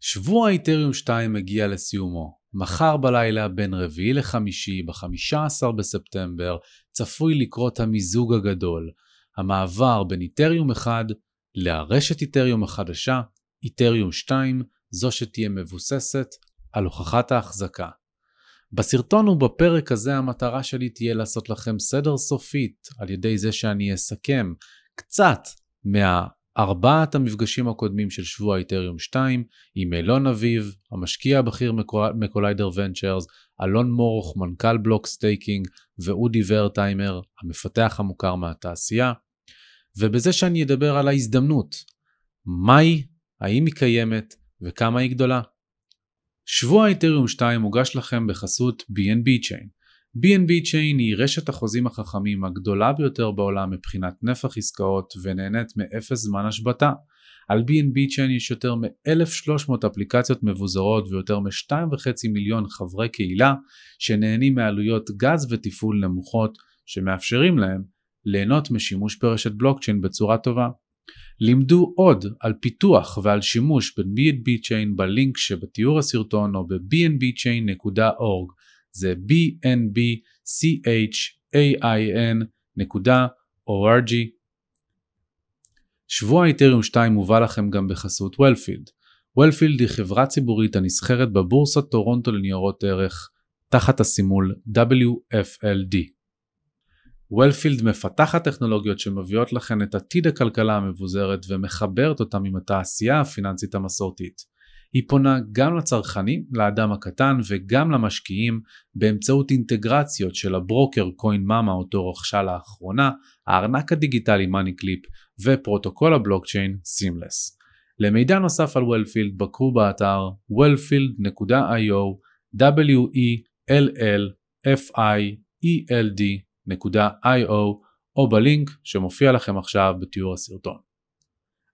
שבוע איתריום 2 מגיע לסיומו. מחר בלילה בין רביעי לחמישי, ב-15 בספטמבר, צפוי לקרות המיזוג הגדול, המעבר בין איתריום 1 לרשת איתריום החדשה, איתריום 2, זו שתהיה מבוססת על הוכחת ההחזקה. בסרטון ובפרק הזה המטרה שלי תהיה לעשות לכם סדר סופית על ידי זה שאני אסכם קצת מארבעת המפגשים הקודמים של שבוע איתריום 2 עם אילון אביב, המשקיע הבכיר מ Collider Ventures, אלון מורוך, מנכ"ל Block Staking ואודי ורטיימר, המפתח המוכר מהתעשייה, ובזה שאני אדבר על ההזדמנות, מהי, האם היא קיימת וכמה היא גדולה. שבוע איתריום 2 מוגש לכם בחסות BNB Chain. BNB Chain היא רשת החוזים החכמים הגדולה ביותר בעולם מבחינת נפח עסקאות ונהנית מאפס זמן השבתה. על BNB Chain יש יותר מ-1,300 אפליקציות מבוזרות ויותר מ-2.5 מיליון חברי קהילה שנהנים מעלויות גז ותפעול נמוכות שמאפשרים להם ליהנות משימוש ברשת בלוקצ'יין בצורה טובה. לימדו עוד על פיתוח ועל שימוש ב-BNB Chain בלינק שבתיאור הסרטון או ב-bnbchain.org זה bnbchain.org שבוע איתריום 2 מובא לכם גם בחסות וולפילד. וולפילד היא חברה ציבורית הנסחרת בבורסת טורונטו לניירות ערך תחת הסימול WFLD. וולפילד מפתחת טכנולוגיות שמביאות לכן את עתיד הכלכלה המבוזרת ומחברת אותם עם התעשייה הפיננסית המסורתית. היא פונה גם לצרכנים, לאדם הקטן וגם למשקיעים באמצעות אינטגרציות של הברוקר קוין מאמה אותו רכשה לאחרונה, הארנק הדיגיטלי MoneyClip ופרוטוקול הבלוקצ'יין Seamless. למידע נוסף על Wellfield בקרו באתר wellfield.io w-e-l-l-f-i-e-l-d www.io או בלינק שמופיע לכם עכשיו בתיאור הסרטון.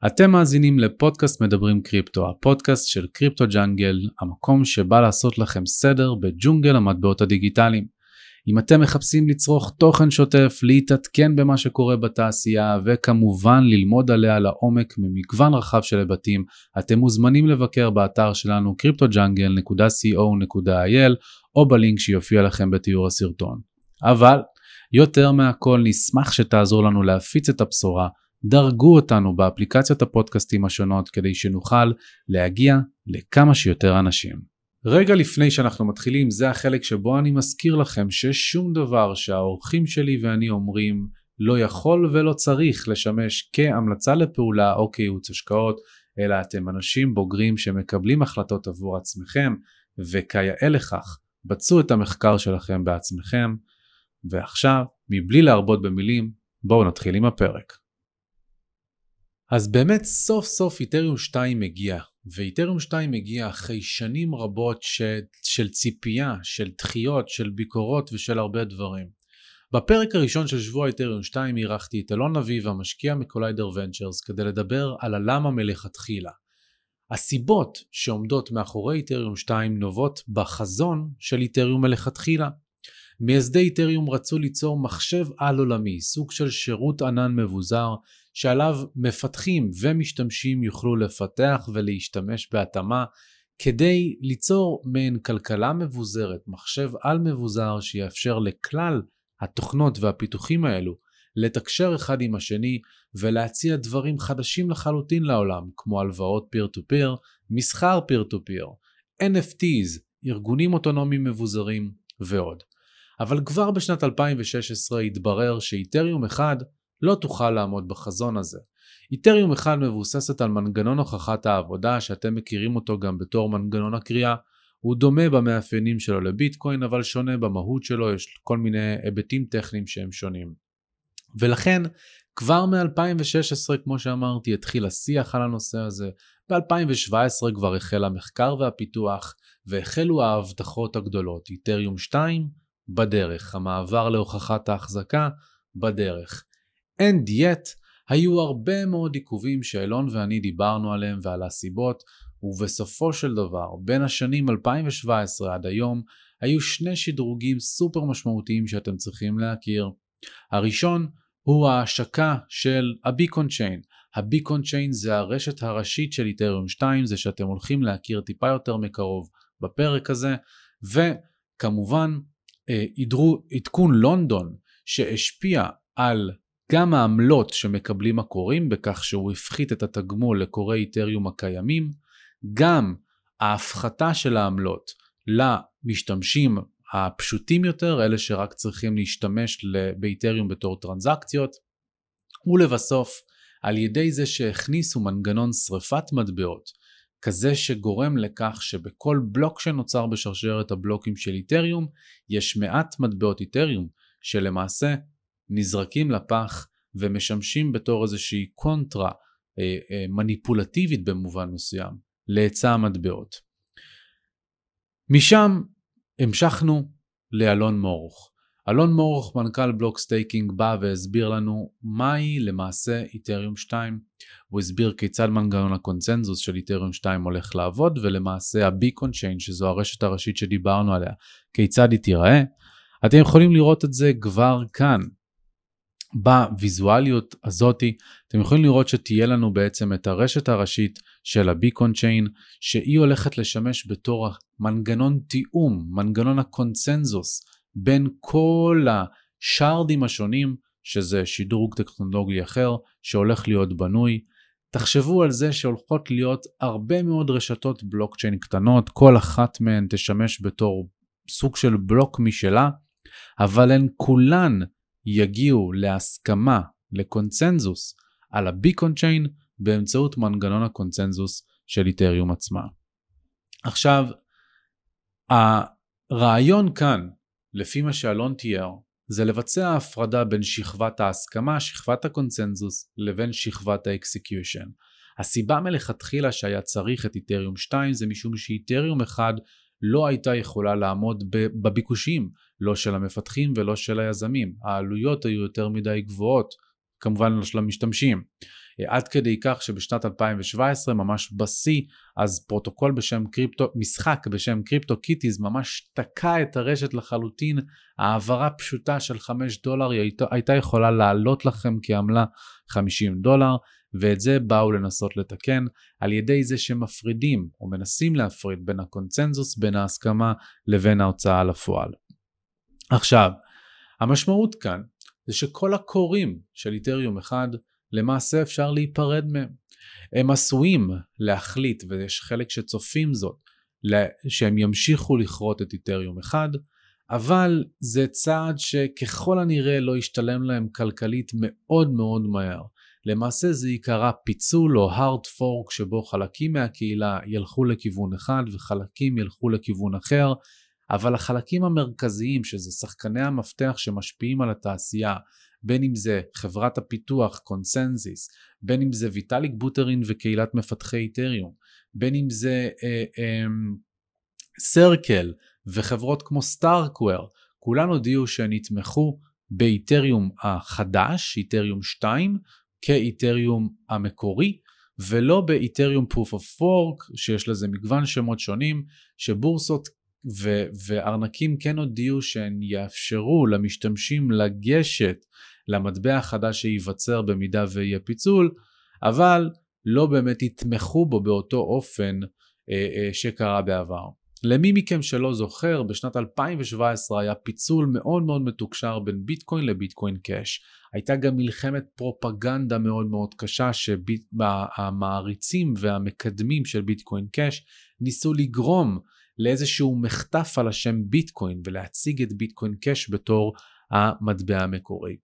אתם מאזינים לפודקאסט מדברים קריפטו, הפודקאסט של Crypto Jungle, המקום שבא לעשות לכם סדר בג'ונגל המטבעות הדיגיטליים. אם אתם מחפשים לצרוך תוכן שוטף, להתעדכן במה שקורה בתעשייה וכמובן ללמוד עליה לעומק ממגוון רחב של היבטים, אתם מוזמנים לבקר באתר שלנו cryptojungle.co.il או בלינק שיופיע לכם בתיאור הסרטון. אבל יותר מהכל נשמח שתעזור לנו להפיץ את הבשורה, דרגו אותנו באפליקציות הפודקאסטים השונות כדי שנוכל להגיע לכמה שיותר אנשים. רגע לפני שאנחנו מתחילים זה החלק שבו אני מזכיר לכם ששום דבר שהאורחים שלי ואני אומרים לא יכול ולא צריך לשמש כהמלצה לפעולה או כייעוץ השקעות, אלא אתם אנשים בוגרים שמקבלים החלטות עבור עצמכם, וכיאה לכך, בצעו את המחקר שלכם בעצמכם, ועכשיו, מבלי להרבות במילים, בואו נתחיל עם הפרק. אז באמת סוף סוף איתריום 2 מגיע, ואיתריום 2 מגיע אחרי שנים רבות ש... של ציפייה, של דחיות, של ביקורות ושל הרבה דברים. בפרק הראשון של שבוע איתריום 2 אירחתי את אלון אביב המשקיע מקוליידר ונצ'רס כדי לדבר על הלמה מלכתחילה. הסיבות שעומדות מאחורי איתריום 2 נובעות בחזון של איתריום מלכתחילה. מייסדי איתריום רצו ליצור מחשב על עולמי, סוג של שירות ענן מבוזר, שעליו מפתחים ומשתמשים יוכלו לפתח ולהשתמש בהתאמה, כדי ליצור מעין כלכלה מבוזרת, מחשב על מבוזר שיאפשר לכלל התוכנות והפיתוחים האלו לתקשר אחד עם השני ולהציע דברים חדשים לחלוטין לעולם, כמו הלוואות פיר טו פיר, מסחר פיר טו פיר, NFTs, ארגונים אוטונומיים מבוזרים ועוד. אבל כבר בשנת 2016 התברר שאיתריום 1 לא תוכל לעמוד בחזון הזה. איתריום 1 מבוססת על מנגנון הוכחת העבודה שאתם מכירים אותו גם בתור מנגנון הקריאה. הוא דומה במאפיינים שלו לביטקוין אבל שונה במהות שלו, יש כל מיני היבטים טכניים שהם שונים. ולכן כבר מ-2016 כמו שאמרתי התחיל השיח על הנושא הזה, ב-2017 כבר החל המחקר והפיתוח והחלו ההבטחות הגדולות, איתריום 2 בדרך, המעבר להוכחת ההחזקה בדרך. And yet, היו הרבה מאוד עיכובים שאילון ואני דיברנו עליהם ועל הסיבות, ובסופו של דבר, בין השנים 2017 עד היום, היו שני שדרוגים סופר משמעותיים שאתם צריכים להכיר. הראשון הוא ההשקה של הביקון צ'יין, הביקון צ'יין זה הרשת הראשית של איתריום 2, זה שאתם הולכים להכיר טיפה יותר מקרוב בפרק הזה, וכמובן אה, עדכון לונדון שהשפיע על גם העמלות שמקבלים הקוראים בכך שהוא הפחית את התגמול לקוראי איתריום הקיימים, גם ההפחתה של העמלות למשתמשים הפשוטים יותר, אלה שרק צריכים להשתמש באיתריום בתור טרנזקציות, ולבסוף על ידי זה שהכניסו מנגנון שריפת מטבעות, כזה שגורם לכך שבכל בלוק שנוצר בשרשרת הבלוקים של איתריום, יש מעט מטבעות איתריום שלמעשה נזרקים לפח ומשמשים בתור איזושהי קונטרה אה, אה, מניפולטיבית במובן מסוים להיצע המטבעות. משם המשכנו לאלון מורוך. אלון מורוך, מנכ"ל Block Staking, בא והסביר לנו מהי למעשה איתריום 2. הוא הסביר כיצד מנגנון הקונצנזוס של איתריום 2 הולך לעבוד, ולמעשה הביקון צ'יין, שזו הרשת הראשית שדיברנו עליה, כיצד היא תיראה. אתם יכולים לראות את זה כבר כאן. בוויזואליות הזאתי אתם יכולים לראות שתהיה לנו בעצם את הרשת הראשית של הביקון צ'יין שהיא הולכת לשמש בתור מנגנון תיאום, מנגנון הקונצנזוס בין כל השארדים השונים שזה שדרוג טכנולוגי אחר שהולך להיות בנוי. תחשבו על זה שהולכות להיות הרבה מאוד רשתות בלוקצ'יין קטנות, כל אחת מהן תשמש בתור סוג של בלוק משלה, אבל הן כולן יגיעו להסכמה, לקונצנזוס, על הביקון צ'יין באמצעות מנגנון הקונצנזוס של איתריום עצמה. עכשיו, הרעיון כאן, לפי מה שאלון תיאר, זה לבצע הפרדה בין שכבת ההסכמה, שכבת הקונצנזוס, לבין שכבת ה execution. הסיבה מלכתחילה שהיה צריך את איתריום 2 זה משום שאיתריום 1 לא הייתה יכולה לעמוד בביקושים, לא של המפתחים ולא של היזמים. העלויות היו יותר מדי גבוהות, כמובן לא של המשתמשים. עד כדי כך שבשנת 2017 ממש בשיא אז פרוטוקול בשם קריפטו, משחק בשם CryptoKitties ממש תקע את הרשת לחלוטין, העברה פשוטה של 5 דולר הייתה יכולה לעלות לכם כעמלה 50 דולר ואת זה באו לנסות לתקן על ידי זה שמפרידים או מנסים להפריד בין הקונצנזוס, בין ההסכמה לבין ההוצאה לפועל. עכשיו, המשמעות כאן זה שכל הקוראים של איתריום 1 למעשה אפשר להיפרד מהם. הם עשויים להחליט, ויש חלק שצופים זאת, שהם ימשיכו לכרות את איתריום 1, אבל זה צעד שככל הנראה לא ישתלם להם כלכלית מאוד מאוד מהר. למעשה זה ייקרא פיצול או hard fork שבו חלקים מהקהילה ילכו לכיוון אחד וחלקים ילכו לכיוון אחר, אבל החלקים המרכזיים שזה שחקני המפתח שמשפיעים על התעשייה, בין אם זה חברת הפיתוח ConsenSys, בין אם זה ויטאליק בוטרין וקהילת מפתחי איתריום, בין אם זה סרקל uh, um, וחברות כמו סטארקוור, כולן הודיעו שהן יתמכו באיתריום החדש, איתריום 2, כאיתריום המקורי, ולא באיתריום proof of work, שיש לזה מגוון שמות שונים, שבורסות ו- וארנקים כן הודיעו שהן יאפשרו למשתמשים לגשת למטבע החדש שייווצר במידה ויהיה פיצול, אבל לא באמת יתמכו בו באותו אופן אה, אה, שקרה בעבר. למי מכם שלא זוכר, בשנת 2017 היה פיצול מאוד מאוד מתוקשר בין ביטקוין לביטקוין קאש. הייתה גם מלחמת פרופגנדה מאוד מאוד קשה שהמעריצים והמקדמים של ביטקוין קאש ניסו לגרום לאיזשהו מחטף על השם ביטקוין ולהציג את ביטקוין קאש בתור המטבע המקורי.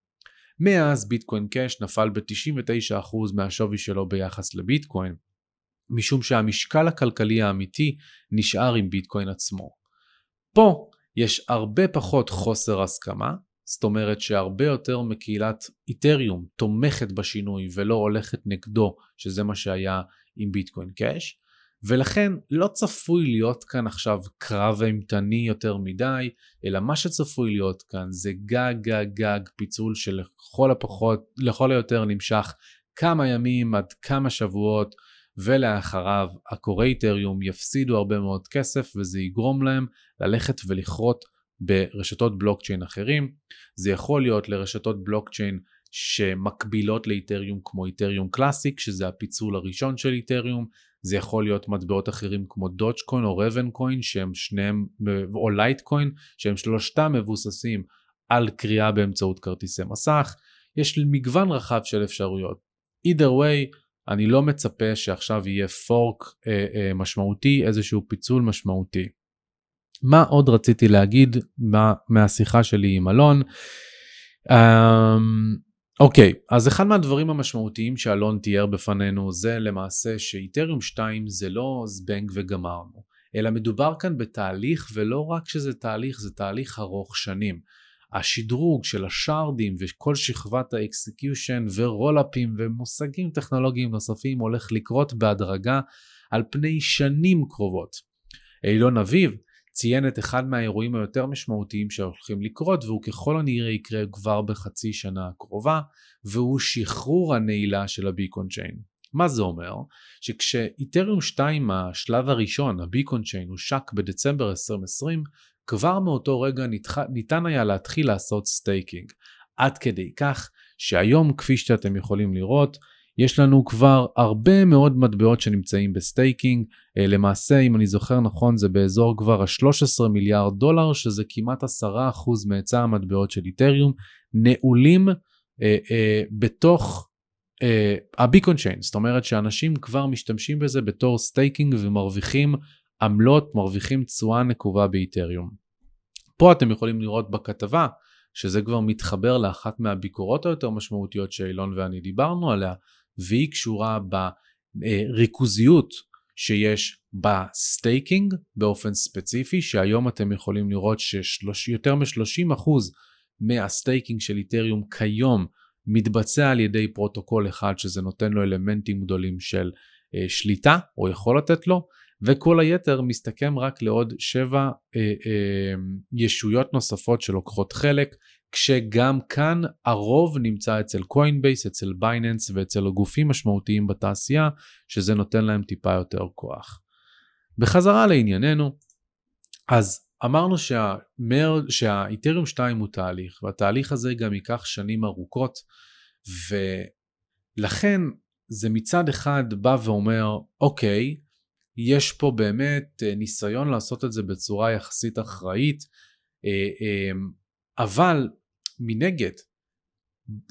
מאז ביטקוין קאש נפל ב-99% מהשווי שלו ביחס לביטקוין, משום שהמשקל הכלכלי האמיתי נשאר עם ביטקוין עצמו. פה יש הרבה פחות חוסר הסכמה, זאת אומרת שהרבה יותר מקהילת איתריום תומכת בשינוי ולא הולכת נגדו, שזה מה שהיה עם ביטקוין קאש, ולכן לא צפוי להיות כאן עכשיו קרב אימתני יותר מדי, אלא מה שצפוי להיות כאן זה גג גג גג פיצול שלכל הפחות, לכל היותר נמשך כמה ימים עד כמה שבועות, ולאחריו הקוראי איתריום יפסידו הרבה מאוד כסף וזה יגרום להם ללכת ולכרות ברשתות בלוקצ'יין אחרים. זה יכול להיות לרשתות בלוקצ'יין שמקבילות לאיתריום כמו איתריום קלאסיק, שזה הפיצול הראשון של איתריום, זה יכול להיות מטבעות אחרים כמו דודג'קוין או רבנקוין שהם שניהם, או לייטקוין, שהם שלושתם מבוססים על קריאה באמצעות כרטיסי מסך. יש מגוון רחב של אפשרויות. either way, אני לא מצפה שעכשיו יהיה פורק אה, אה, משמעותי, איזשהו פיצול משמעותי. מה עוד רציתי להגיד מה, מהשיחה שלי עם אלון? Um, אוקיי, אז אחד מהדברים המשמעותיים שאלון תיאר בפנינו זה למעשה שאיתריום 2 זה לא זבנג וגמרנו, אלא מדובר כאן בתהליך ולא רק שזה תהליך, זה תהליך ארוך שנים. השדרוג של השארדים וכל שכבת ה execution ורולאפים ומושגים טכנולוגיים נוספים הולך לקרות בהדרגה על פני שנים קרובות. אילון אביב ציין את אחד מהאירועים היותר משמעותיים שהולכים לקרות והוא ככל הנראה יקרה כבר בחצי שנה הקרובה והוא שחרור הנעילה של ה Beacon Chain. מה זה אומר? שכשאיתריום 2 השלב הראשון, ה Beacon Chain, הושק בדצמבר 2020, כבר מאותו רגע ניתן היה להתחיל לעשות staking. עד כדי כך שהיום כפי שאתם יכולים לראות יש לנו כבר הרבה מאוד מטבעות שנמצאים ב staking, אה, למעשה אם אני זוכר נכון זה באזור כבר ה-13 מיליארד דולר שזה כמעט 10% מהיצע המטבעות של איתריום, נעולים אה, אה, בתוך ה Beacon Chain, זאת אומרת שאנשים כבר משתמשים בזה בתור staking ומרוויחים עמלות, מרוויחים תשואה נקובה באיתריום. פה אתם יכולים לראות בכתבה שזה כבר מתחבר לאחת מהביקורות היותר משמעותיות שאילון ואני דיברנו עליה, והיא קשורה בריכוזיות שיש ב staking באופן ספציפי, שהיום אתם יכולים לראות שיותר מ-30% מה staking של איתריום כיום מתבצע על ידי פרוטוקול אחד שזה נותן לו אלמנטים גדולים של אה, שליטה או יכול לתת לו וכל היתר מסתכם רק לעוד שבע אה, אה, ישויות נוספות שלוקחות חלק כשגם כאן הרוב נמצא אצל קוינבייס, אצל בייננס ואצל גופים משמעותיים בתעשייה, שזה נותן להם טיפה יותר כוח. בחזרה לענייננו, אז אמרנו שהאיתריום שהאיתריום 2 הוא תהליך, והתהליך הזה גם ייקח שנים ארוכות, ולכן זה מצד אחד בא ואומר, אוקיי, יש פה באמת אה, ניסיון לעשות את זה בצורה יחסית אחראית, אה, אה, אבל מנגד,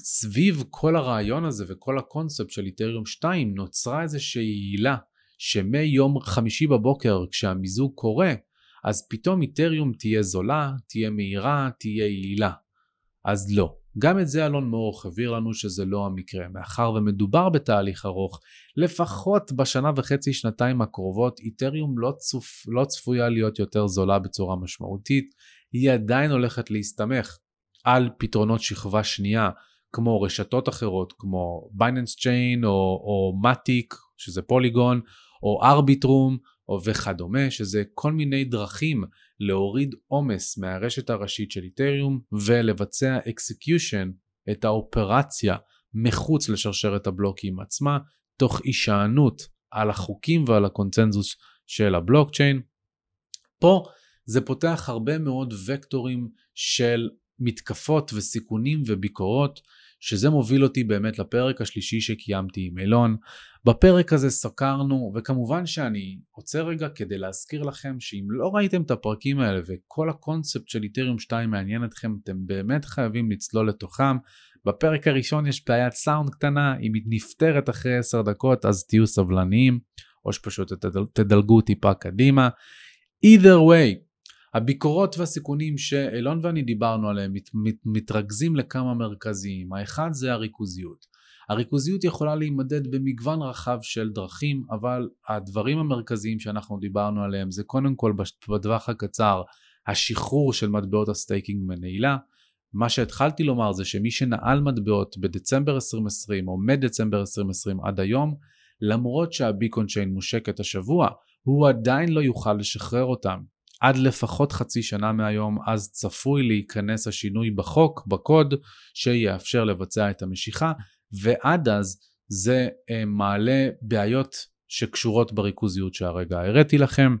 סביב כל הרעיון הזה וכל הקונספט של איתריום 2 נוצרה איזושהי עילה שמיום חמישי בבוקר כשהמיזוג קורה, אז פתאום איתריום תהיה זולה, תהיה מהירה, תהיה יעילה. אז לא. גם את זה אלון מורך הבהיר לנו שזה לא המקרה, מאחר ומדובר בתהליך ארוך, לפחות בשנה וחצי, שנתיים הקרובות, איתריום לא, צופ, לא צפויה להיות יותר זולה בצורה משמעותית, היא עדיין הולכת להסתמך על פתרונות שכבה שנייה כמו רשתות אחרות כמו בייננס צ'יין או, מטיק שזה פוליגון או ארביטרום או וכדומה שזה כל מיני דרכים להוריד עומס מהרשת הראשית של איתריום ולבצע execution את האופרציה מחוץ לשרשרת הבלוקים עצמה תוך הישענות על החוקים ועל הקונצנזוס של הבלוקצ'יין. פה זה פותח הרבה מאוד וקטורים של מתקפות וסיכונים וביקורות, שזה מוביל אותי באמת לפרק השלישי שקיימתי עם אילון. בפרק הזה סקרנו, וכמובן שאני עוצר רגע כדי להזכיר לכם שאם לא ראיתם את הפרקים האלה וכל הקונספט של איתריום 2 מעניין אתכם, אתם באמת חייבים לצלול לתוכם. בפרק הראשון יש בעיית סאונד קטנה, אם היא נפתרת אחרי 10 דקות אז תהיו סבלניים, או שפשוט תדלגו טיפה קדימה. either way, הביקורות והסיכונים שאילון ואני דיברנו עליהם מת, מת, מתרכזים לכמה מרכזיים. האחד זה הריכוזיות. הריכוזיות יכולה להימדד במגוון רחב של דרכים, אבל הדברים המרכזיים שאנחנו דיברנו עליהם זה קודם כל בטווח הקצר השחרור של מטבעות ה staking מנעילה. מה שהתחלתי לומר זה שמי שנעל מטבעות בדצמבר 2020 או מדצמבר 2020 עד היום, למרות שה Beacon Chain מושקת השבוע, הוא עדיין לא יוכל לשחרר אותם. עד לפחות חצי שנה מהיום, אז צפוי להיכנס השינוי בחוק, בקוד, שיאפשר לבצע את המשיכה, ועד אז זה אה, מעלה בעיות שקשורות בריכוזיות שהרגע הראיתי לכם.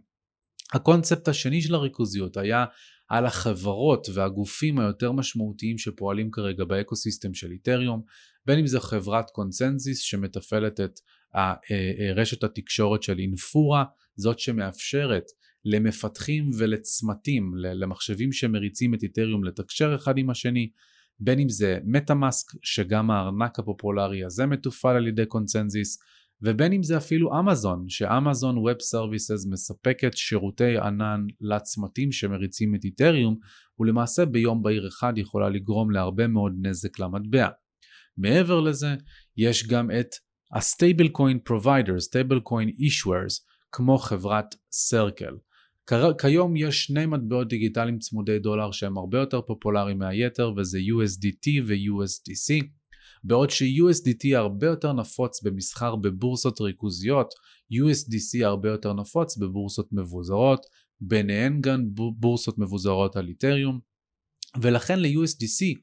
הקונספט השני של הריכוזיות היה על החברות והגופים היותר משמעותיים שפועלים כרגע באקוסיסטם של איתריום, בין אם זה חברת קונצנזיס שמתפעלת את אה, אה, רשת התקשורת של אינפורה, זאת שמאפשרת למפתחים ולצמתים, למחשבים שמריצים את איתריום לתקשר אחד עם השני, בין אם זה מטאמאסק, שגם הארנק הפופולרי הזה מתופעל על ידי קונצנזיס, ובין אם זה אפילו אמזון, שאמזון Web Services מספקת שירותי ענן לצמתים שמריצים את איתריום, ולמעשה ביום בהיר אחד יכולה לגרום להרבה מאוד נזק למטבע. מעבר לזה, יש גם את ה-stable coin providers, stable coin issuers, כמו חברת Circle. כיום יש שני מטבעות דיגיטליים צמודי דולר שהם הרבה יותר פופולריים מהיתר וזה USDT ו-USDC. בעוד ש-USDT הרבה יותר נפוץ במסחר בבורסות ריכוזיות, USDC הרבה יותר נפוץ בבורסות מבוזרות, ביניהן גם בורסות מבוזרות על איתריום, ולכן ל-USDC,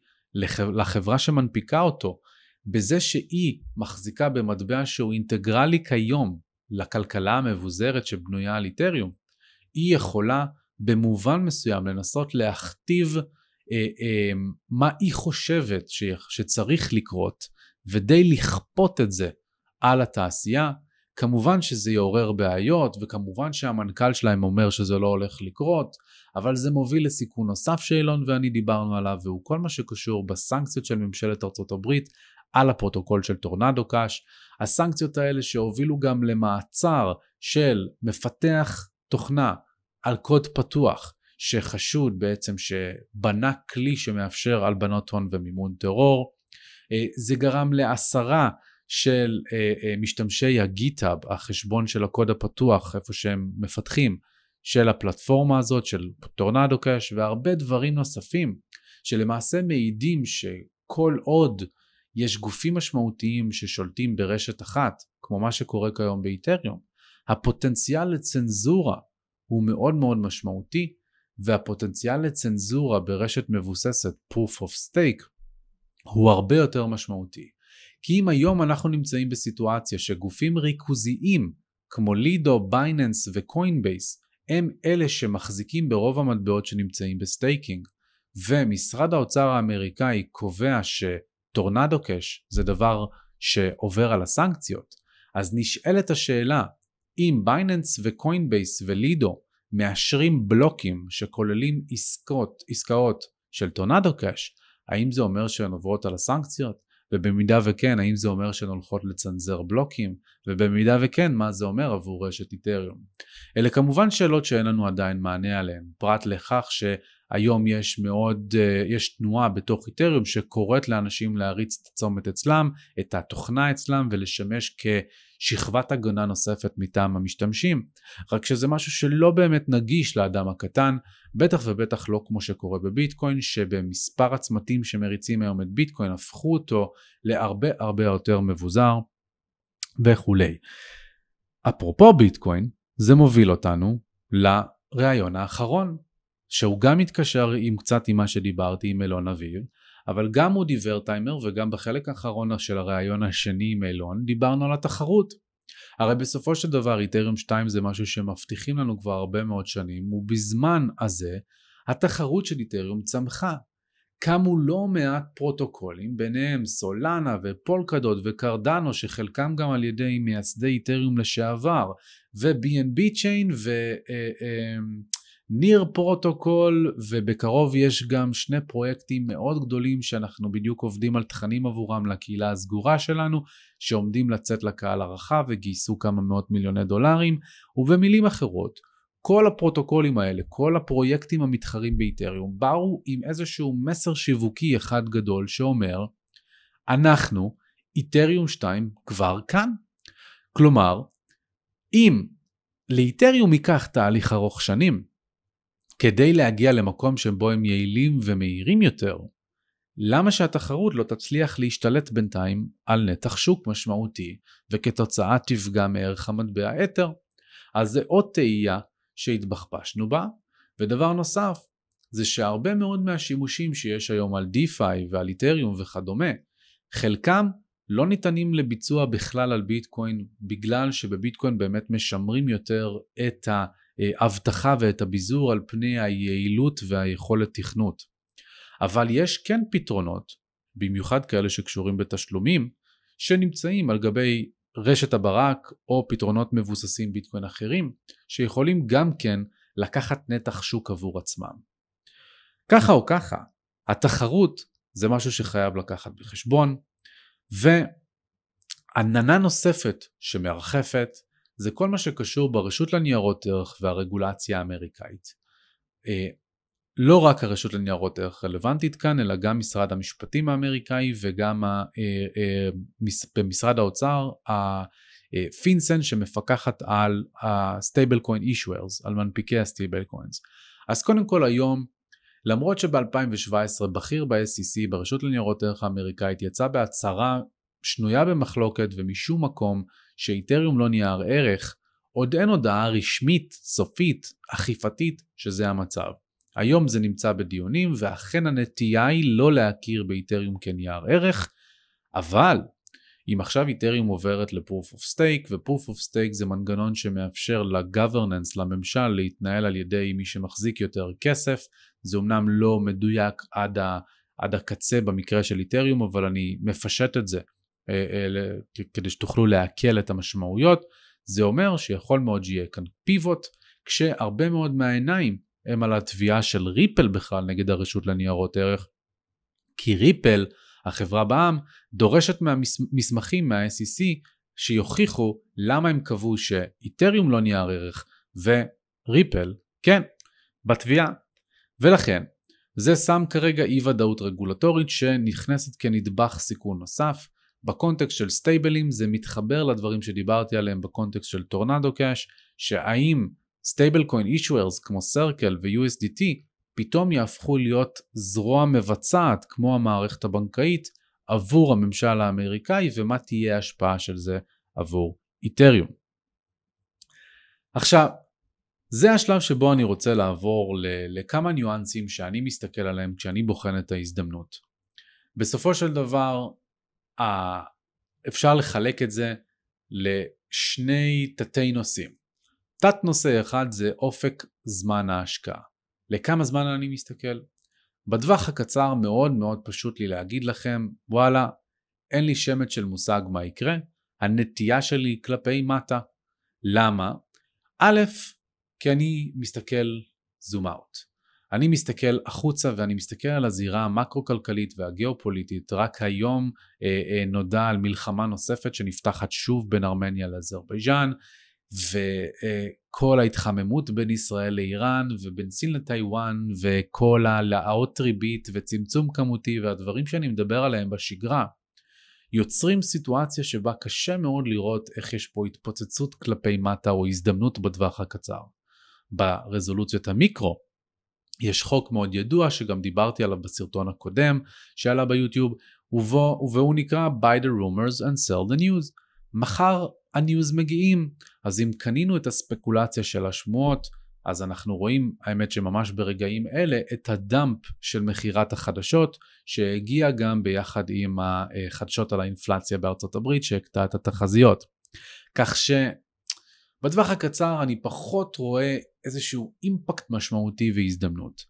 לחברה שמנפיקה אותו, בזה שהיא מחזיקה במטבע שהוא אינטגרלי כיום לכלכלה המבוזרת שבנויה על איתריום, היא יכולה במובן מסוים לנסות להכתיב אה, אה, מה היא חושבת ש, שצריך לקרות ודי לכפות את זה על התעשייה. כמובן שזה יעורר בעיות וכמובן שהמנכ"ל שלהם אומר שזה לא הולך לקרות, אבל זה מוביל לסיכון נוסף שאילון ואני דיברנו עליו והוא כל מה שקשור בסנקציות של ממשלת ארצות הברית על הפרוטוקול של Tornado Cash. הסנקציות האלה שהובילו גם למעצר של מפתח תוכנה על קוד פתוח שחשוד בעצם שבנה כלי שמאפשר הלבנות הון ומימון טרור. אה, זה גרם להסרה של אה, אה, משתמשי הגיטאב, החשבון של הקוד הפתוח, איפה שהם מפתחים, של הפלטפורמה הזאת, של טורנדו קאש והרבה דברים נוספים, שלמעשה מעידים שכל עוד יש גופים משמעותיים ששולטים ברשת אחת, כמו מה שקורה כיום באיתריום, הפוטנציאל לצנזורה הוא מאוד מאוד משמעותי, והפוטנציאל לצנזורה ברשת מבוססת proof of stake הוא הרבה יותר משמעותי. כי אם היום אנחנו נמצאים בסיטואציה שגופים ריכוזיים כמו לידו, בייננס וקוינבייס הם אלה שמחזיקים ברוב המטבעות שנמצאים ב staking, ומשרד האוצר האמריקאי קובע ש Tornado Cash זה דבר שעובר על הסנקציות, אז נשאלת השאלה אם בייננס וקוינבייס ולידו מאשרים בלוקים שכוללים עסקות, עסקאות של Tornado Cash, האם זה אומר שהן עוברות על הסנקציות? ובמידה וכן, האם זה אומר שהן הולכות לצנזר בלוקים? ובמידה וכן, מה זה אומר עבור רשת איתריום? אלה כמובן שאלות שאין לנו עדיין מענה עליהן, פרט לכך שהיום יש מאוד, אה, יש תנועה בתוך איתריום שקוראת לאנשים להריץ את הצומת אצלם, את התוכנה אצלם ולשמש כ... שכבת הגנה נוספת מטעם המשתמשים, רק שזה משהו שלא באמת נגיש לאדם הקטן, בטח ובטח לא כמו שקורה בביטקוין, שבמספר הצמתים שמריצים היום את ביטקוין הפכו אותו להרבה הרבה יותר מבוזר וכולי. אפרופו ביטקוין, זה מוביל אותנו לראיון האחרון, שהוא גם מתקשר עם קצת עם מה שדיברתי עם אילון אביב, אבל גם מודי ורטיימר וגם בחלק האחרון של הראיון השני עם אילון דיברנו על התחרות. הרי בסופו של דבר איתריום 2 זה משהו שמבטיחים לנו כבר הרבה מאוד שנים ובזמן הזה התחרות של איתריום צמחה. קמו לא מעט פרוטוקולים ביניהם סולנה ופולקדוד וקרדנו שחלקם גם על ידי מייסדי איתריום לשעבר ו-B&B צ'יין ו... אה, אה, Near Protocol ובקרוב יש גם שני פרויקטים מאוד גדולים שאנחנו בדיוק עובדים על תכנים עבורם לקהילה הסגורה שלנו שעומדים לצאת לקהל הרחב וגייסו כמה מאות מיליוני דולרים ובמילים אחרות כל הפרוטוקולים האלה, כל הפרויקטים המתחרים באיתריום באו עם איזשהו מסר שיווקי אחד גדול שאומר אנחנו איתריום 2 כבר כאן. כלומר, אם לאיתריום ייקח תהליך ארוך שנים כדי להגיע למקום שבו הם יעילים ומהירים יותר, למה שהתחרות לא תצליח להשתלט בינתיים על נתח שוק משמעותי וכתוצאה תפגע מערך המטבע אתר? אז זה עוד תהייה שהתבחבשנו בה. ודבר נוסף, זה שהרבה מאוד מהשימושים שיש היום על דיפיי ועל איתריום וכדומה, חלקם לא ניתנים לביצוע בכלל על ביטקוין בגלל שבביטקוין באמת משמרים יותר את ה... האבטחה ואת הביזור על פני היעילות והיכולת תכנות. אבל יש כן פתרונות, במיוחד כאלה שקשורים בתשלומים, שנמצאים על גבי רשת הברק או פתרונות מבוססים ביטקוין אחרים, שיכולים גם כן לקחת נתח שוק עבור עצמם. ככה או ככה, התחרות זה משהו שחייב לקחת בחשבון, ועננה נוספת שמרחפת זה כל מה שקשור ברשות לניירות ערך והרגולציה האמריקאית. אה, לא רק הרשות לניירות ערך רלוונטית כאן, אלא גם משרד המשפטים האמריקאי וגם אה, אה, במשרד האוצר, הפינסן שמפקחת על ה-stable coin issuers, על מנפיקי ה-stable coins. אז קודם כל היום, למרות שב-2017 בכיר ב-SEC, ברשות לניירות ערך האמריקאית, יצא בהצהרה שנויה במחלוקת ומשום מקום שאיתריום לא נייר ערך, עוד אין הודעה רשמית, סופית, אכיפתית, שזה המצב. היום זה נמצא בדיונים ואכן הנטייה היא לא להכיר באיתריום כנייר ערך, אבל אם עכשיו איתריום עוברת ל-proof of stake ו-proof of stake זה מנגנון שמאפשר ל-governance, לממשל, להתנהל על ידי מי שמחזיק יותר כסף, זה אמנם לא מדויק עד, ה, עד הקצה במקרה של איתריום, אבל אני מפשט את זה כדי שתוכלו לעכל את המשמעויות, זה אומר שיכול מאוד שיהיה כאן פיבוט, כשהרבה מאוד מהעיניים הם על התביעה של ריפל בכלל נגד הרשות לניירות ערך, כי ריפל, החברה בעם, דורשת מהמסמכים מה-SEC שיוכיחו למה הם קבעו שאיתריום לא נייר ערך וריפל, כן, בתביעה. ולכן, זה שם כרגע אי ודאות רגולטורית שנכנסת כנדבך סיכון נוסף. בקונטקסט של סטייבלים זה מתחבר לדברים שדיברתי עליהם בקונטקסט של Tornado Cash, שהאם stablecoin issuers כמו סרקל ו-USDT פתאום יהפכו להיות זרוע מבצעת כמו המערכת הבנקאית עבור הממשל האמריקאי ומה תהיה ההשפעה של זה עבור איתריום. עכשיו, זה השלב שבו אני רוצה לעבור לכמה ניואנסים שאני מסתכל עליהם כשאני בוחן את ההזדמנות. בסופו של דבר, אפשר לחלק את זה לשני תתי נושאים. תת נושא אחד זה אופק זמן ההשקעה. לכמה זמן אני מסתכל? בטווח הקצר מאוד מאוד פשוט לי להגיד לכם, וואלה, אין לי שמץ של מושג מה יקרה, הנטייה שלי כלפי מטה. למה? א', כי אני מסתכל זום אאוט. אני מסתכל החוצה ואני מסתכל על הזירה המקרו-כלכלית והגיאופוליטית. רק היום אה, אה, נודע על מלחמה נוספת שנפתחת שוב בין ארמניה לאזרבייג'אן. וכל ההתחממות בין ישראל לאיראן ובין סין לטיוואן וכל העלאות ריבית וצמצום כמותי והדברים שאני מדבר עליהם בשגרה יוצרים סיטואציה שבה קשה מאוד לראות איך יש פה התפוצצות כלפי מטה או הזדמנות בטווח הקצר. ברזולוציות המיקרו יש חוק מאוד ידוע שגם דיברתי עליו בסרטון הקודם שעלה ביוטיוב ובו, והוא נקרא Buy the rumors and sell the news. מחר הניוז מגיעים. אז אם קנינו את הספקולציה של השמועות, אז אנחנו רואים, האמת שממש ברגעים אלה, את הדאמפ של מכירת החדשות, שהגיע גם ביחד עם החדשות על האינפלציה בארצות הברית, שהקטע את התחזיות. כך שבטווח הקצר אני פחות רואה איזשהו אימפקט משמעותי והזדמנות.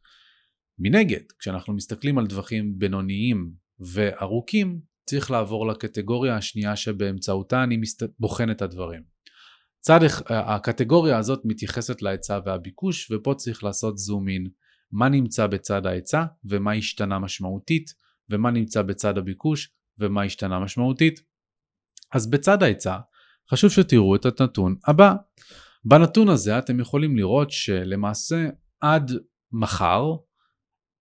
מנגד, כשאנחנו מסתכלים על טווחים בינוניים וארוכים, צריך לעבור לקטגוריה השנייה שבאמצעותה אני מסת... בוחן את הדברים. צד הקטגוריה הזאת מתייחסת להיצע והביקוש ופה צריך לעשות זום אין מה נמצא בצד ההיצע ומה השתנה משמעותית ומה נמצא בצד הביקוש ומה השתנה משמעותית. אז בצד ההיצע חשוב שתראו את הנתון הבא. בנתון הזה אתם יכולים לראות שלמעשה עד מחר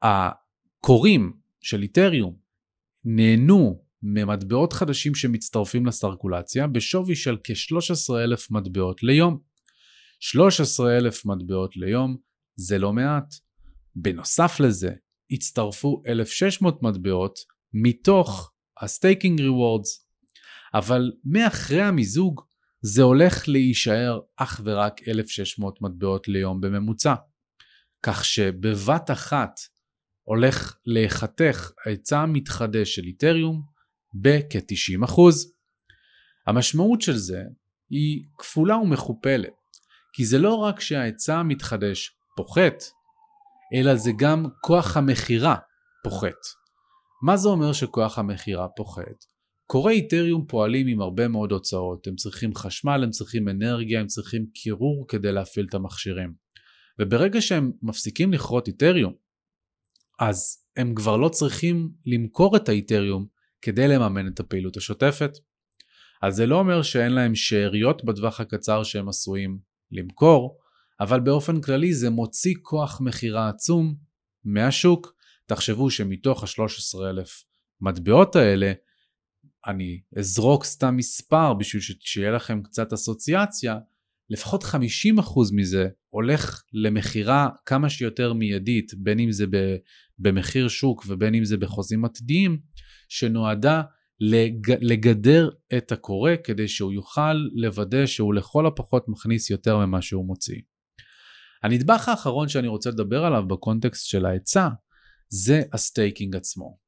הקוראים של איתריום נהנו ממטבעות חדשים שמצטרפים לסרקולציה בשווי של כ-13,000 מטבעות ליום. 13,000 מטבעות ליום זה לא מעט. בנוסף לזה, הצטרפו 1,600 מטבעות מתוך ה-staking rewards, אבל מאחרי המיזוג זה הולך להישאר אך ורק 1,600 מטבעות ליום בממוצע. כך שבבת אחת הולך להיחתך ההיצע המתחדש של איתריום בכ-90%. המשמעות של זה היא כפולה ומכופלת, כי זה לא רק שההיצע המתחדש פוחת, אלא זה גם כוח המכירה פוחת. מה זה אומר שכוח המכירה פוחת? קוראי איתריום פועלים עם הרבה מאוד הוצאות, הם צריכים חשמל, הם צריכים אנרגיה, הם צריכים קירור כדי להפעיל את המכשירים. וברגע שהם מפסיקים לכרות איתריום, אז הם כבר לא צריכים למכור את האיתריום כדי לממן את הפעילות השוטפת. אז זה לא אומר שאין להם שאריות בטווח הקצר שהם עשויים למכור, אבל באופן כללי זה מוציא כוח מכירה עצום מהשוק. תחשבו שמתוך ה-13,000 מטבעות האלה, אני אזרוק סתם מספר בשביל שיהיה לכם קצת אסוציאציה, לפחות 50% מזה הולך למכירה כמה שיותר מיידית, בין אם זה במחיר שוק ובין אם זה בחוזים עתידיים, שנועדה לג, לגדר את הכורה כדי שהוא יוכל לוודא שהוא לכל הפחות מכניס יותר ממה שהוא מוציא. הנדבך האחרון שאני רוצה לדבר עליו בקונטקסט של ההיצע זה ה staking עצמו.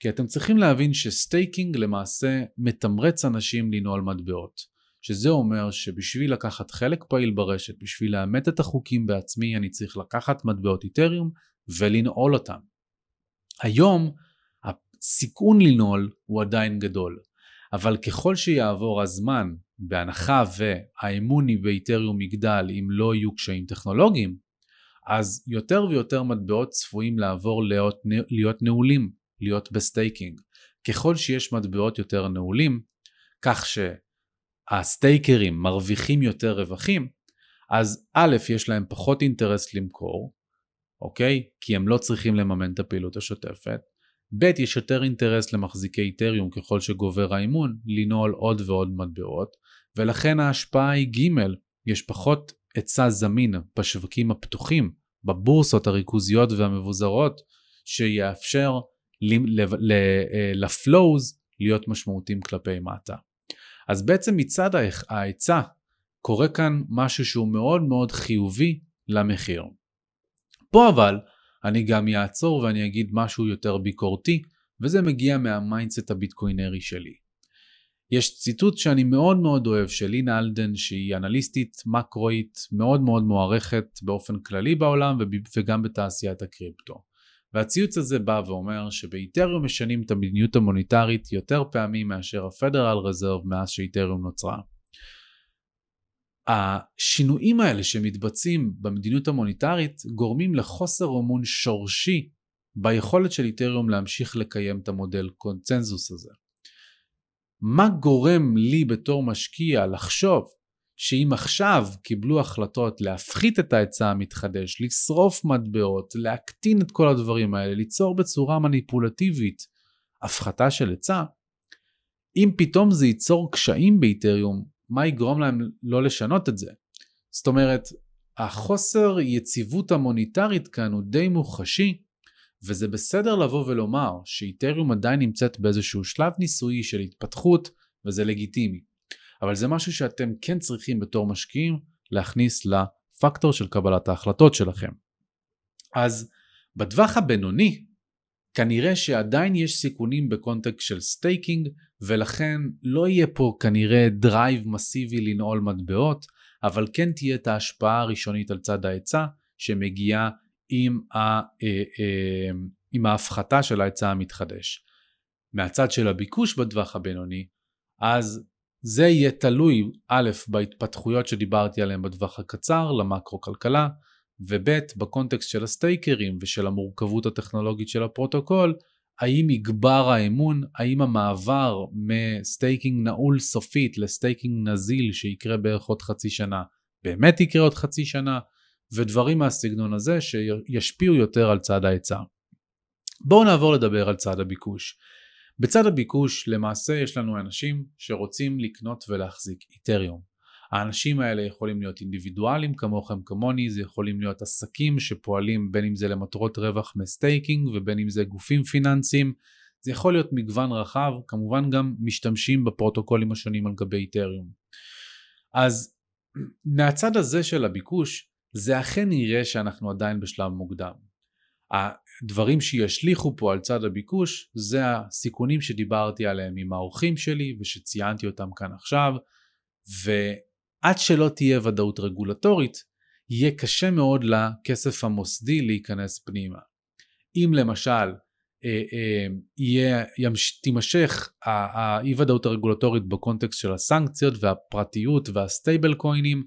כי אתם צריכים להבין ש staking למעשה מתמרץ אנשים לנעול מטבעות. שזה אומר שבשביל לקחת חלק פעיל ברשת, בשביל לאמת את החוקים בעצמי, אני צריך לקחת מטבעות איתריום ולנעול אותם. היום הסיכון לנעול הוא עדיין גדול, אבל ככל שיעבור הזמן, בהנחה והאמון באיתריום יגדל אם לא יהיו קשיים טכנולוגיים, אז יותר ויותר מטבעות צפויים לעבור להיות, להיות נעולים, להיות ב staking. ככל שיש מטבעות יותר נעולים, כך שהסטייקרים מרוויחים יותר רווחים, אז א', יש להם פחות אינטרס למכור, אוקיי? כי הם לא צריכים לממן את הפעילות השוטפת. ב', יש יותר אינטרס למחזיקי איתריום ככל שגובר האימון, לנעול עוד ועוד מטבעות, ולכן ההשפעה היא ג', יש פחות היצע זמין בשווקים הפתוחים, בבורסות הריכוזיות והמבוזרות, שיאפשר לפלואוז להיות משמעותיים כלפי מטה. אז בעצם מצד ההיצע קורה כאן משהו שהוא מאוד מאוד חיובי למחיר. פה אבל אני גם אעצור ואני אגיד משהו יותר ביקורתי, וזה מגיע מה mindset הביטקוינרי שלי. יש ציטוט שאני מאוד מאוד אוהב של לין אלדן שהיא אנליסטית מקרואית מאוד מאוד מוערכת באופן כללי בעולם וגם בתעשיית הקריפטו. והציוץ הזה בא ואומר שבאיתריום משנים את המדיניות המוניטרית יותר פעמים מאשר הפדרל רזרב מאז שאיתריום נוצרה. השינויים האלה שמתבצעים במדיניות המוניטרית גורמים לחוסר אמון שורשי ביכולת של איתריום להמשיך לקיים את המודל קונצנזוס הזה. מה גורם לי בתור משקיע לחשוב שאם עכשיו קיבלו החלטות להפחית את ההיצע המתחדש, לשרוף מטבעות, להקטין את כל הדברים האלה, ליצור בצורה מניפולטיבית הפחתה של היצע, אם פתאום זה ייצור קשיים באיתריום, מה יגרום להם לא לשנות את זה? זאת אומרת, החוסר יציבות המוניטרית כאן הוא די מוחשי, וזה בסדר לבוא ולומר שאיתריום עדיין נמצאת באיזשהו שלב ניסויי של התפתחות, וזה לגיטימי. אבל זה משהו שאתם כן צריכים בתור משקיעים להכניס לפקטור של קבלת ההחלטות שלכם. אז בטווח הבינוני, כנראה שעדיין יש סיכונים בקונטקסט של staking, ולכן לא יהיה פה כנראה drive מסיבי לנעול מטבעות, אבל כן תהיה את ההשפעה הראשונית על צד ההיצע, שמגיעה עם, ה, אה, אה, עם ההפחתה של ההיצע המתחדש. מהצד של הביקוש בטווח הבינוני, אז זה יהיה תלוי א' בהתפתחויות שדיברתי עליהן בטווח הקצר למקרו כלכלה וב' בקונטקסט של הסטייקרים ושל המורכבות הטכנולוגית של הפרוטוקול האם יגבר האמון, האם המעבר מ staking נעול סופית ל staking נזיל שיקרה בערך עוד חצי שנה באמת יקרה עוד חצי שנה ודברים מהסגנון הזה שישפיעו יותר על צד ההיצע. בואו נעבור לדבר על צד הביקוש. בצד הביקוש למעשה יש לנו אנשים שרוצים לקנות ולהחזיק איתריום. האנשים האלה יכולים להיות אינדיבידואלים כמוכם כמוני, זה יכולים להיות עסקים שפועלים בין אם זה למטרות רווח מ staking ובין אם זה גופים פיננסיים, זה יכול להיות מגוון רחב, כמובן גם משתמשים בפרוטוקולים השונים על גבי איתריום. אז מהצד הזה של הביקוש, זה אכן נראה שאנחנו עדיין בשלב מוקדם. הדברים שישליכו פה על צד הביקוש זה הסיכונים שדיברתי עליהם עם האורחים שלי ושציינתי אותם כאן עכשיו עד שלא תהיה ודאות רגולטורית, יהיה קשה מאוד לכסף המוסדי להיכנס פנימה. אם למשל אה, אה, יהיה, ימש, תימשך האי ודאות הרגולטורית בקונטקסט של הסנקציות והפרטיות וה stable coin ים,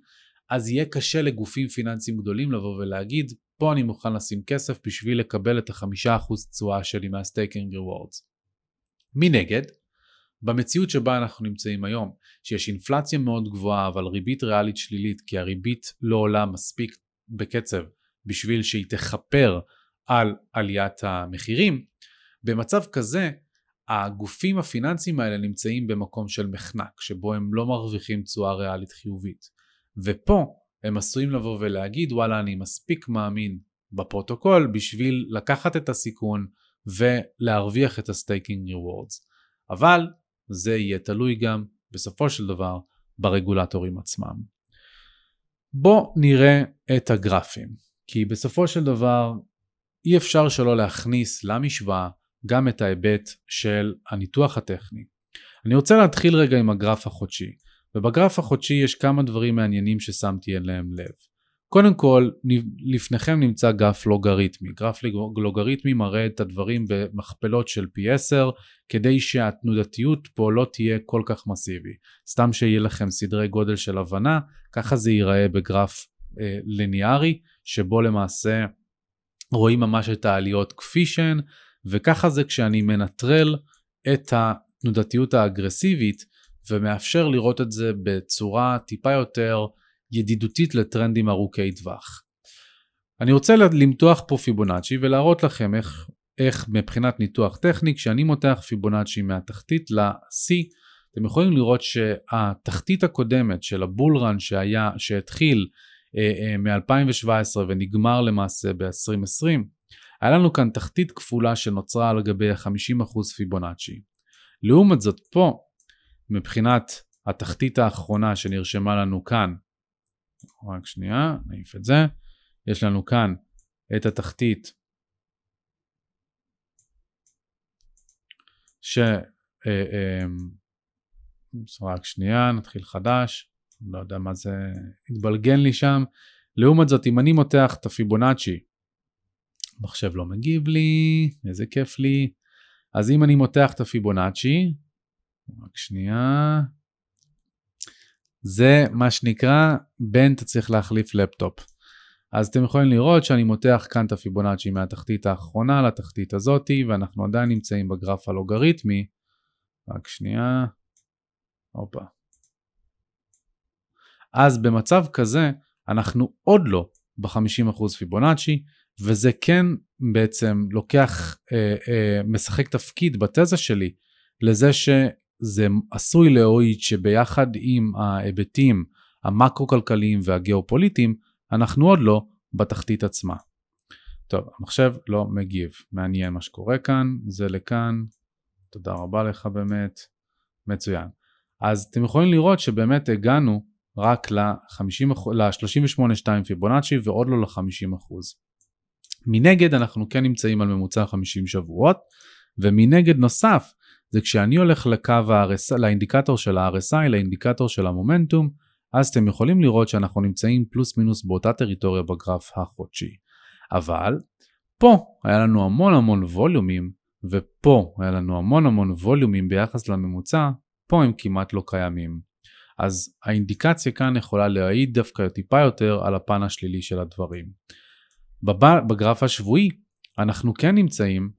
אז יהיה קשה לגופים פיננסיים גדולים לבוא ולהגיד, פה אני מוכן לשים כסף בשביל לקבל את החמישה אחוז תשואה שלי מה staking rewards. מנגד, במציאות שבה אנחנו נמצאים היום, שיש אינפלציה מאוד גבוהה אבל ריבית ריאלית שלילית כי הריבית לא עולה מספיק בקצב בשביל שהיא תכפר על עליית המחירים, במצב כזה הגופים הפיננסיים האלה נמצאים במקום של מחנק שבו הם לא מרוויחים תשואה ריאלית חיובית. ופה הם עשויים לבוא ולהגיד וואלה אני מספיק מאמין בפרוטוקול בשביל לקחת את הסיכון ולהרוויח את ה staking rewards. אבל זה יהיה תלוי גם בסופו של דבר ברגולטורים עצמם. בואו נראה את הגרפים, כי בסופו של דבר אי אפשר שלא להכניס למשוואה גם את ההיבט של הניתוח הטכני. אני רוצה להתחיל רגע עם הגרף החודשי, ובגרף החודשי יש כמה דברים מעניינים ששמתי אליהם לב. קודם כל, לפניכם נמצא גרף לוגריתמי. גרף לוגריתמי מראה את הדברים במכפלות של פי 10, כדי שהתנודתיות פה לא תהיה כל כך מסיבי. סתם שיהיה לכם סדרי גודל של הבנה, ככה זה ייראה בגרף אה, ליניארי, שבו למעשה רואים ממש את העליות כפי שהן, וככה זה כשאני מנטרל את התנודתיות האגרסיבית, ומאפשר לראות את זה בצורה טיפה יותר ידידותית לטרנדים ארוכי טווח. אני רוצה למתוח פה פיבונאצ'י ולהראות לכם איך, איך מבחינת ניתוח טכני, כשאני מותח פיבונאצ'י מהתחתית ל-C, אתם יכולים לראות שהתחתית הקודמת של הבולרן שהיה, שהתחיל אה, אה, מ-2017 ונגמר למעשה ב-2020, היה לנו כאן תחתית כפולה שנוצרה על גבי ה-50% פיבונאצ'י. לעומת זאת פה, מבחינת התחתית האחרונה שנרשמה לנו כאן, רק שנייה, נעיף את זה, יש לנו כאן את התחתית ש... אה, אה, רק שנייה, נתחיל חדש, לא יודע מה זה התבלגן לי שם. לעומת זאת, אם אני מותח את הפיבונאצ'י, מחשב לא מגיב לי, איזה כיף לי. אז אם אני מותח את הפיבונאצ'י, רק שנייה, זה מה שנקרא, בן אתה צריך להחליף לפטופ. אז אתם יכולים לראות שאני מותח כאן את הפיבונאצ'י מהתחתית האחרונה לתחתית הזאתי, ואנחנו עדיין נמצאים בגרף הלוגריתמי. רק שנייה, הופה. אז במצב כזה, אנחנו עוד לא ב-50% פיבונאצ'י, וזה כן בעצם לוקח, אה, אה, משחק תפקיד בתזה שלי לזה שזה עשוי להועיד שביחד עם ההיבטים המקרו-כלכליים והגיאופוליטיים, אנחנו עוד לא בתחתית עצמה. טוב, המחשב לא מגיב, מעניין מה שקורה כאן, זה לכאן, תודה רבה לך באמת, מצוין. אז אתם יכולים לראות שבאמת הגענו רק ל-38.2 פיבונאצ'י ועוד לא ל-50%. מנגד אנחנו כן נמצאים על ממוצע 50 שבועות, ומנגד נוסף זה כשאני הולך לקו ה-RSI, לאינדיקטור של ה-RSI, לאינדיקטור של המומנטום, אז אתם יכולים לראות שאנחנו נמצאים פלוס מינוס באותה טריטוריה בגרף החודשי. אבל פה היה לנו המון המון ווליומים, ופה היה לנו המון המון ווליומים ביחס לממוצע, פה הם כמעט לא קיימים. אז האינדיקציה כאן יכולה להעיד דווקא טיפה יותר על הפן השלילי של הדברים. בגרף השבועי אנחנו כן נמצאים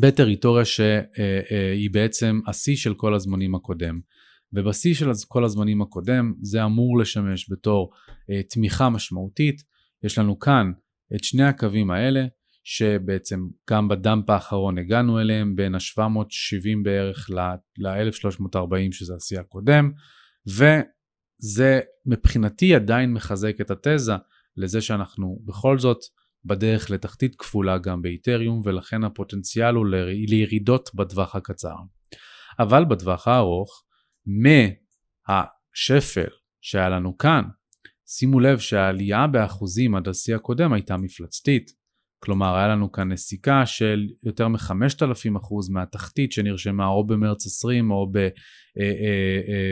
בטריטוריה שהיא בעצם השיא של כל הזמנים הקודם. ובשיא של כל הזמנים הקודם זה אמור לשמש בתור אה, תמיכה משמעותית. יש לנו כאן את שני הקווים האלה שבעצם גם בדאמפ האחרון הגענו אליהם בין ה-770 בערך ל-1340 שזה השיא הקודם וזה מבחינתי עדיין מחזק את התזה לזה שאנחנו בכל זאת בדרך לתחתית כפולה גם באיתריום ולכן הפוטנציאל הוא לירידות בטווח הקצר. אבל בטווח הארוך, מהשפל שהיה לנו כאן, שימו לב שהעלייה באחוזים עד השיא הקודם הייתה מפלצתית. כלומר, היה לנו כאן נסיקה של יותר מ-5,000% מהתחתית שנרשמה או במרץ 20 או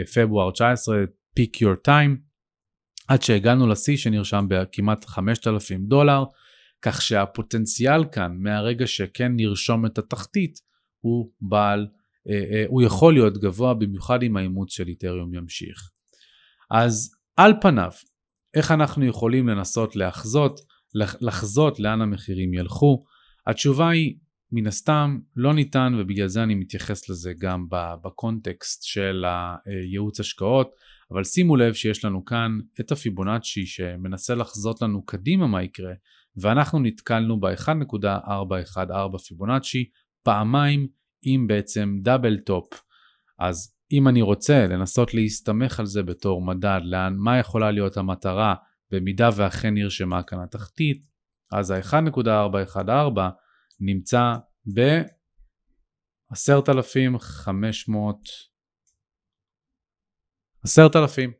בפברואר 19, פיק יור טיים, עד שהגענו לשיא שנרשם בכמעט 5,000 דולר, כך שהפוטנציאל כאן מהרגע שכן נרשום את התחתית הוא בעל, אה, אה, הוא יכול להיות גבוה במיוחד אם האימוץ של איתריום ימשיך. אז על פניו, איך אנחנו יכולים לנסות להחזות, לחזות לאן המחירים ילכו? התשובה היא מן הסתם לא ניתן ובגלל זה אני מתייחס לזה גם בקונטקסט של הייעוץ השקעות, אבל שימו לב שיש לנו כאן את הפיבונאצ'י שמנסה לחזות לנו קדימה מה יקרה, ואנחנו נתקלנו ב-1.414 פיבונאצ'י פעמיים עם בעצם double top. אז אם אני רוצה לנסות להסתמך על זה בתור מדד, לאן, מה יכולה להיות המטרה במידה ואכן נרשמה כאן התחתית, אז ה-1.414 נמצא ב-10,500, 10,000,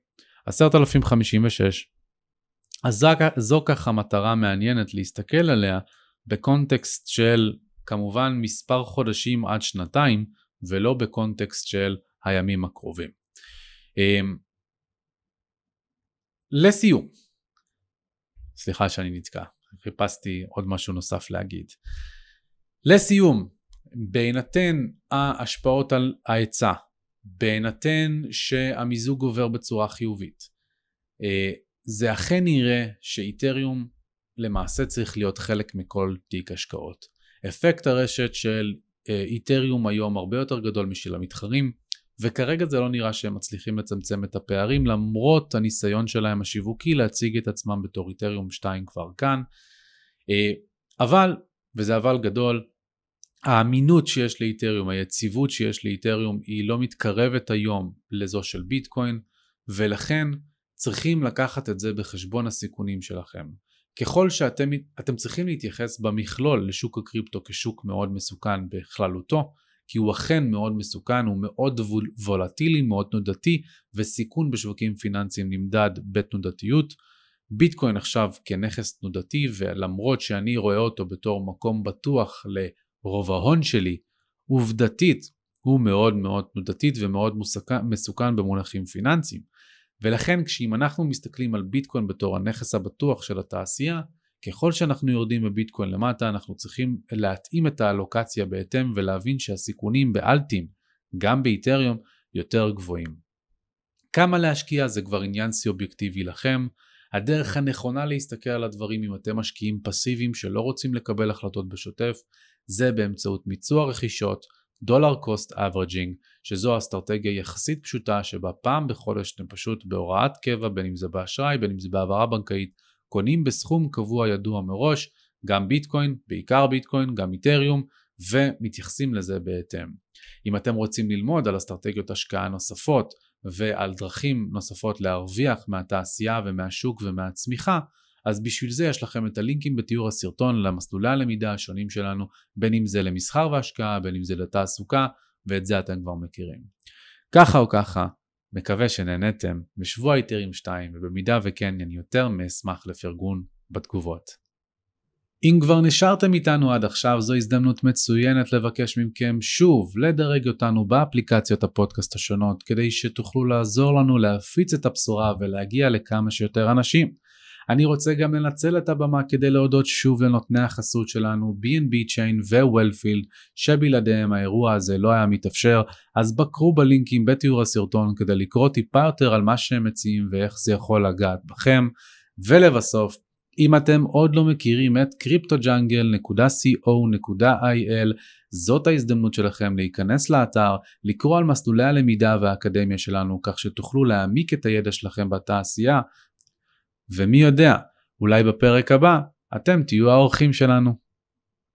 10,056. אז זו, זו ככה מטרה מעניינת להסתכל עליה בקונטקסט של כמובן מספר חודשים עד שנתיים, ולא בקונטקסט של הימים הקרובים. אמ, לסיום, סליחה שאני נתקע, חיפשתי עוד משהו נוסף להגיד. לסיום, בהינתן ההשפעות על ההיצע, בהינתן שהמיזוג עובר בצורה חיובית, אה, זה אכן נראה שאיתריום למעשה צריך להיות חלק מכל תיק השקעות. אפקט הרשת של אה, איתריום היום הרבה יותר גדול משל המתחרים, וכרגע זה לא נראה שהם מצליחים לצמצם את הפערים למרות הניסיון שלהם השיווקי להציג את עצמם בתור איתריום 2 כבר כאן. אה, אבל, וזה אבל גדול, האמינות שיש לאיתריום, היציבות שיש לאיתריום היא לא מתקרבת היום לזו של ביטקוין ולכן צריכים לקחת את זה בחשבון הסיכונים שלכם. ככל שאתם צריכים להתייחס במכלול לשוק הקריפטו כשוק מאוד מסוכן בכללותו, כי הוא אכן מאוד מסוכן, הוא מאוד וולטילי, מאוד תנודתי, וסיכון בשווקים פיננסיים נמדד בתנודתיות. ביטקוין עכשיו כנכס תנודתי, ולמרות שאני רואה אותו בתור מקום בטוח לרוב ההון שלי, עובדתית הוא מאוד מאוד תנודתית ומאוד מסוכן במונחים פיננסיים. ולכן כשאם אנחנו מסתכלים על ביטקוין בתור הנכס הבטוח של התעשייה, ככל שאנחנו יורדים בביטקוין למטה אנחנו צריכים להתאים את האלוקציה בהתאם ולהבין שהסיכונים באלטים, גם באיתריום, יותר גבוהים. כמה להשקיע זה כבר עניין סובייקטיבי לכם. הדרך הנכונה להסתכל על הדברים אם אתם משקיעים פסיביים שלא רוצים לקבל החלטות בשוטף, זה באמצעות מיצוע רכישות, dollar cost averaging, שזו אסטרטגיה יחסית פשוטה שבה פעם בחודש אתם פשוט בהוראת קבע, בין אם זה באשראי, בין אם זה בהעברה בנקאית, קונים בסכום קבוע ידוע מראש, גם ביטקוין, בעיקר ביטקוין, גם איתריום, ומתייחסים לזה בהתאם. אם אתם רוצים ללמוד על אסטרטגיות השקעה נוספות ועל דרכים נוספות להרוויח מהתעשייה ומהשוק ומהצמיחה, אז בשביל זה יש לכם את הלינקים בתיאור הסרטון למסלולי הלמידה השונים שלנו, בין אם זה למסחר והשקעה, בין אם זה לתעסוקה, ואת זה אתם כבר מכירים. ככה או ככה, מקווה שנהנתם בשבוע היתרים 2, ובמידה וכן אני יותר מאשמח לפרגון בתגובות. אם כבר נשארתם איתנו עד עכשיו זו הזדמנות מצוינת לבקש מכם שוב לדרג אותנו באפליקציות הפודקאסט השונות כדי שתוכלו לעזור לנו להפיץ את הבשורה ולהגיע לכמה שיותר אנשים. אני רוצה גם לנצל את הבמה כדי להודות שוב לנותני החסות שלנו B&B Chain ו-Wellfield שבלעדיהם האירוע הזה לא היה מתאפשר. אז בקרו בלינקים בתיאור הסרטון כדי לקרוא טיפה יותר על מה שהם מציעים ואיך זה יכול לגעת בכם. ולבסוף אם אתם עוד לא מכירים את cryptojungle.co.il זאת ההזדמנות שלכם להיכנס לאתר, לקרוא על מסלולי הלמידה והאקדמיה שלנו כך שתוכלו להעמיק את הידע שלכם בתעשייה ומי יודע, אולי בפרק הבא אתם תהיו האורחים שלנו.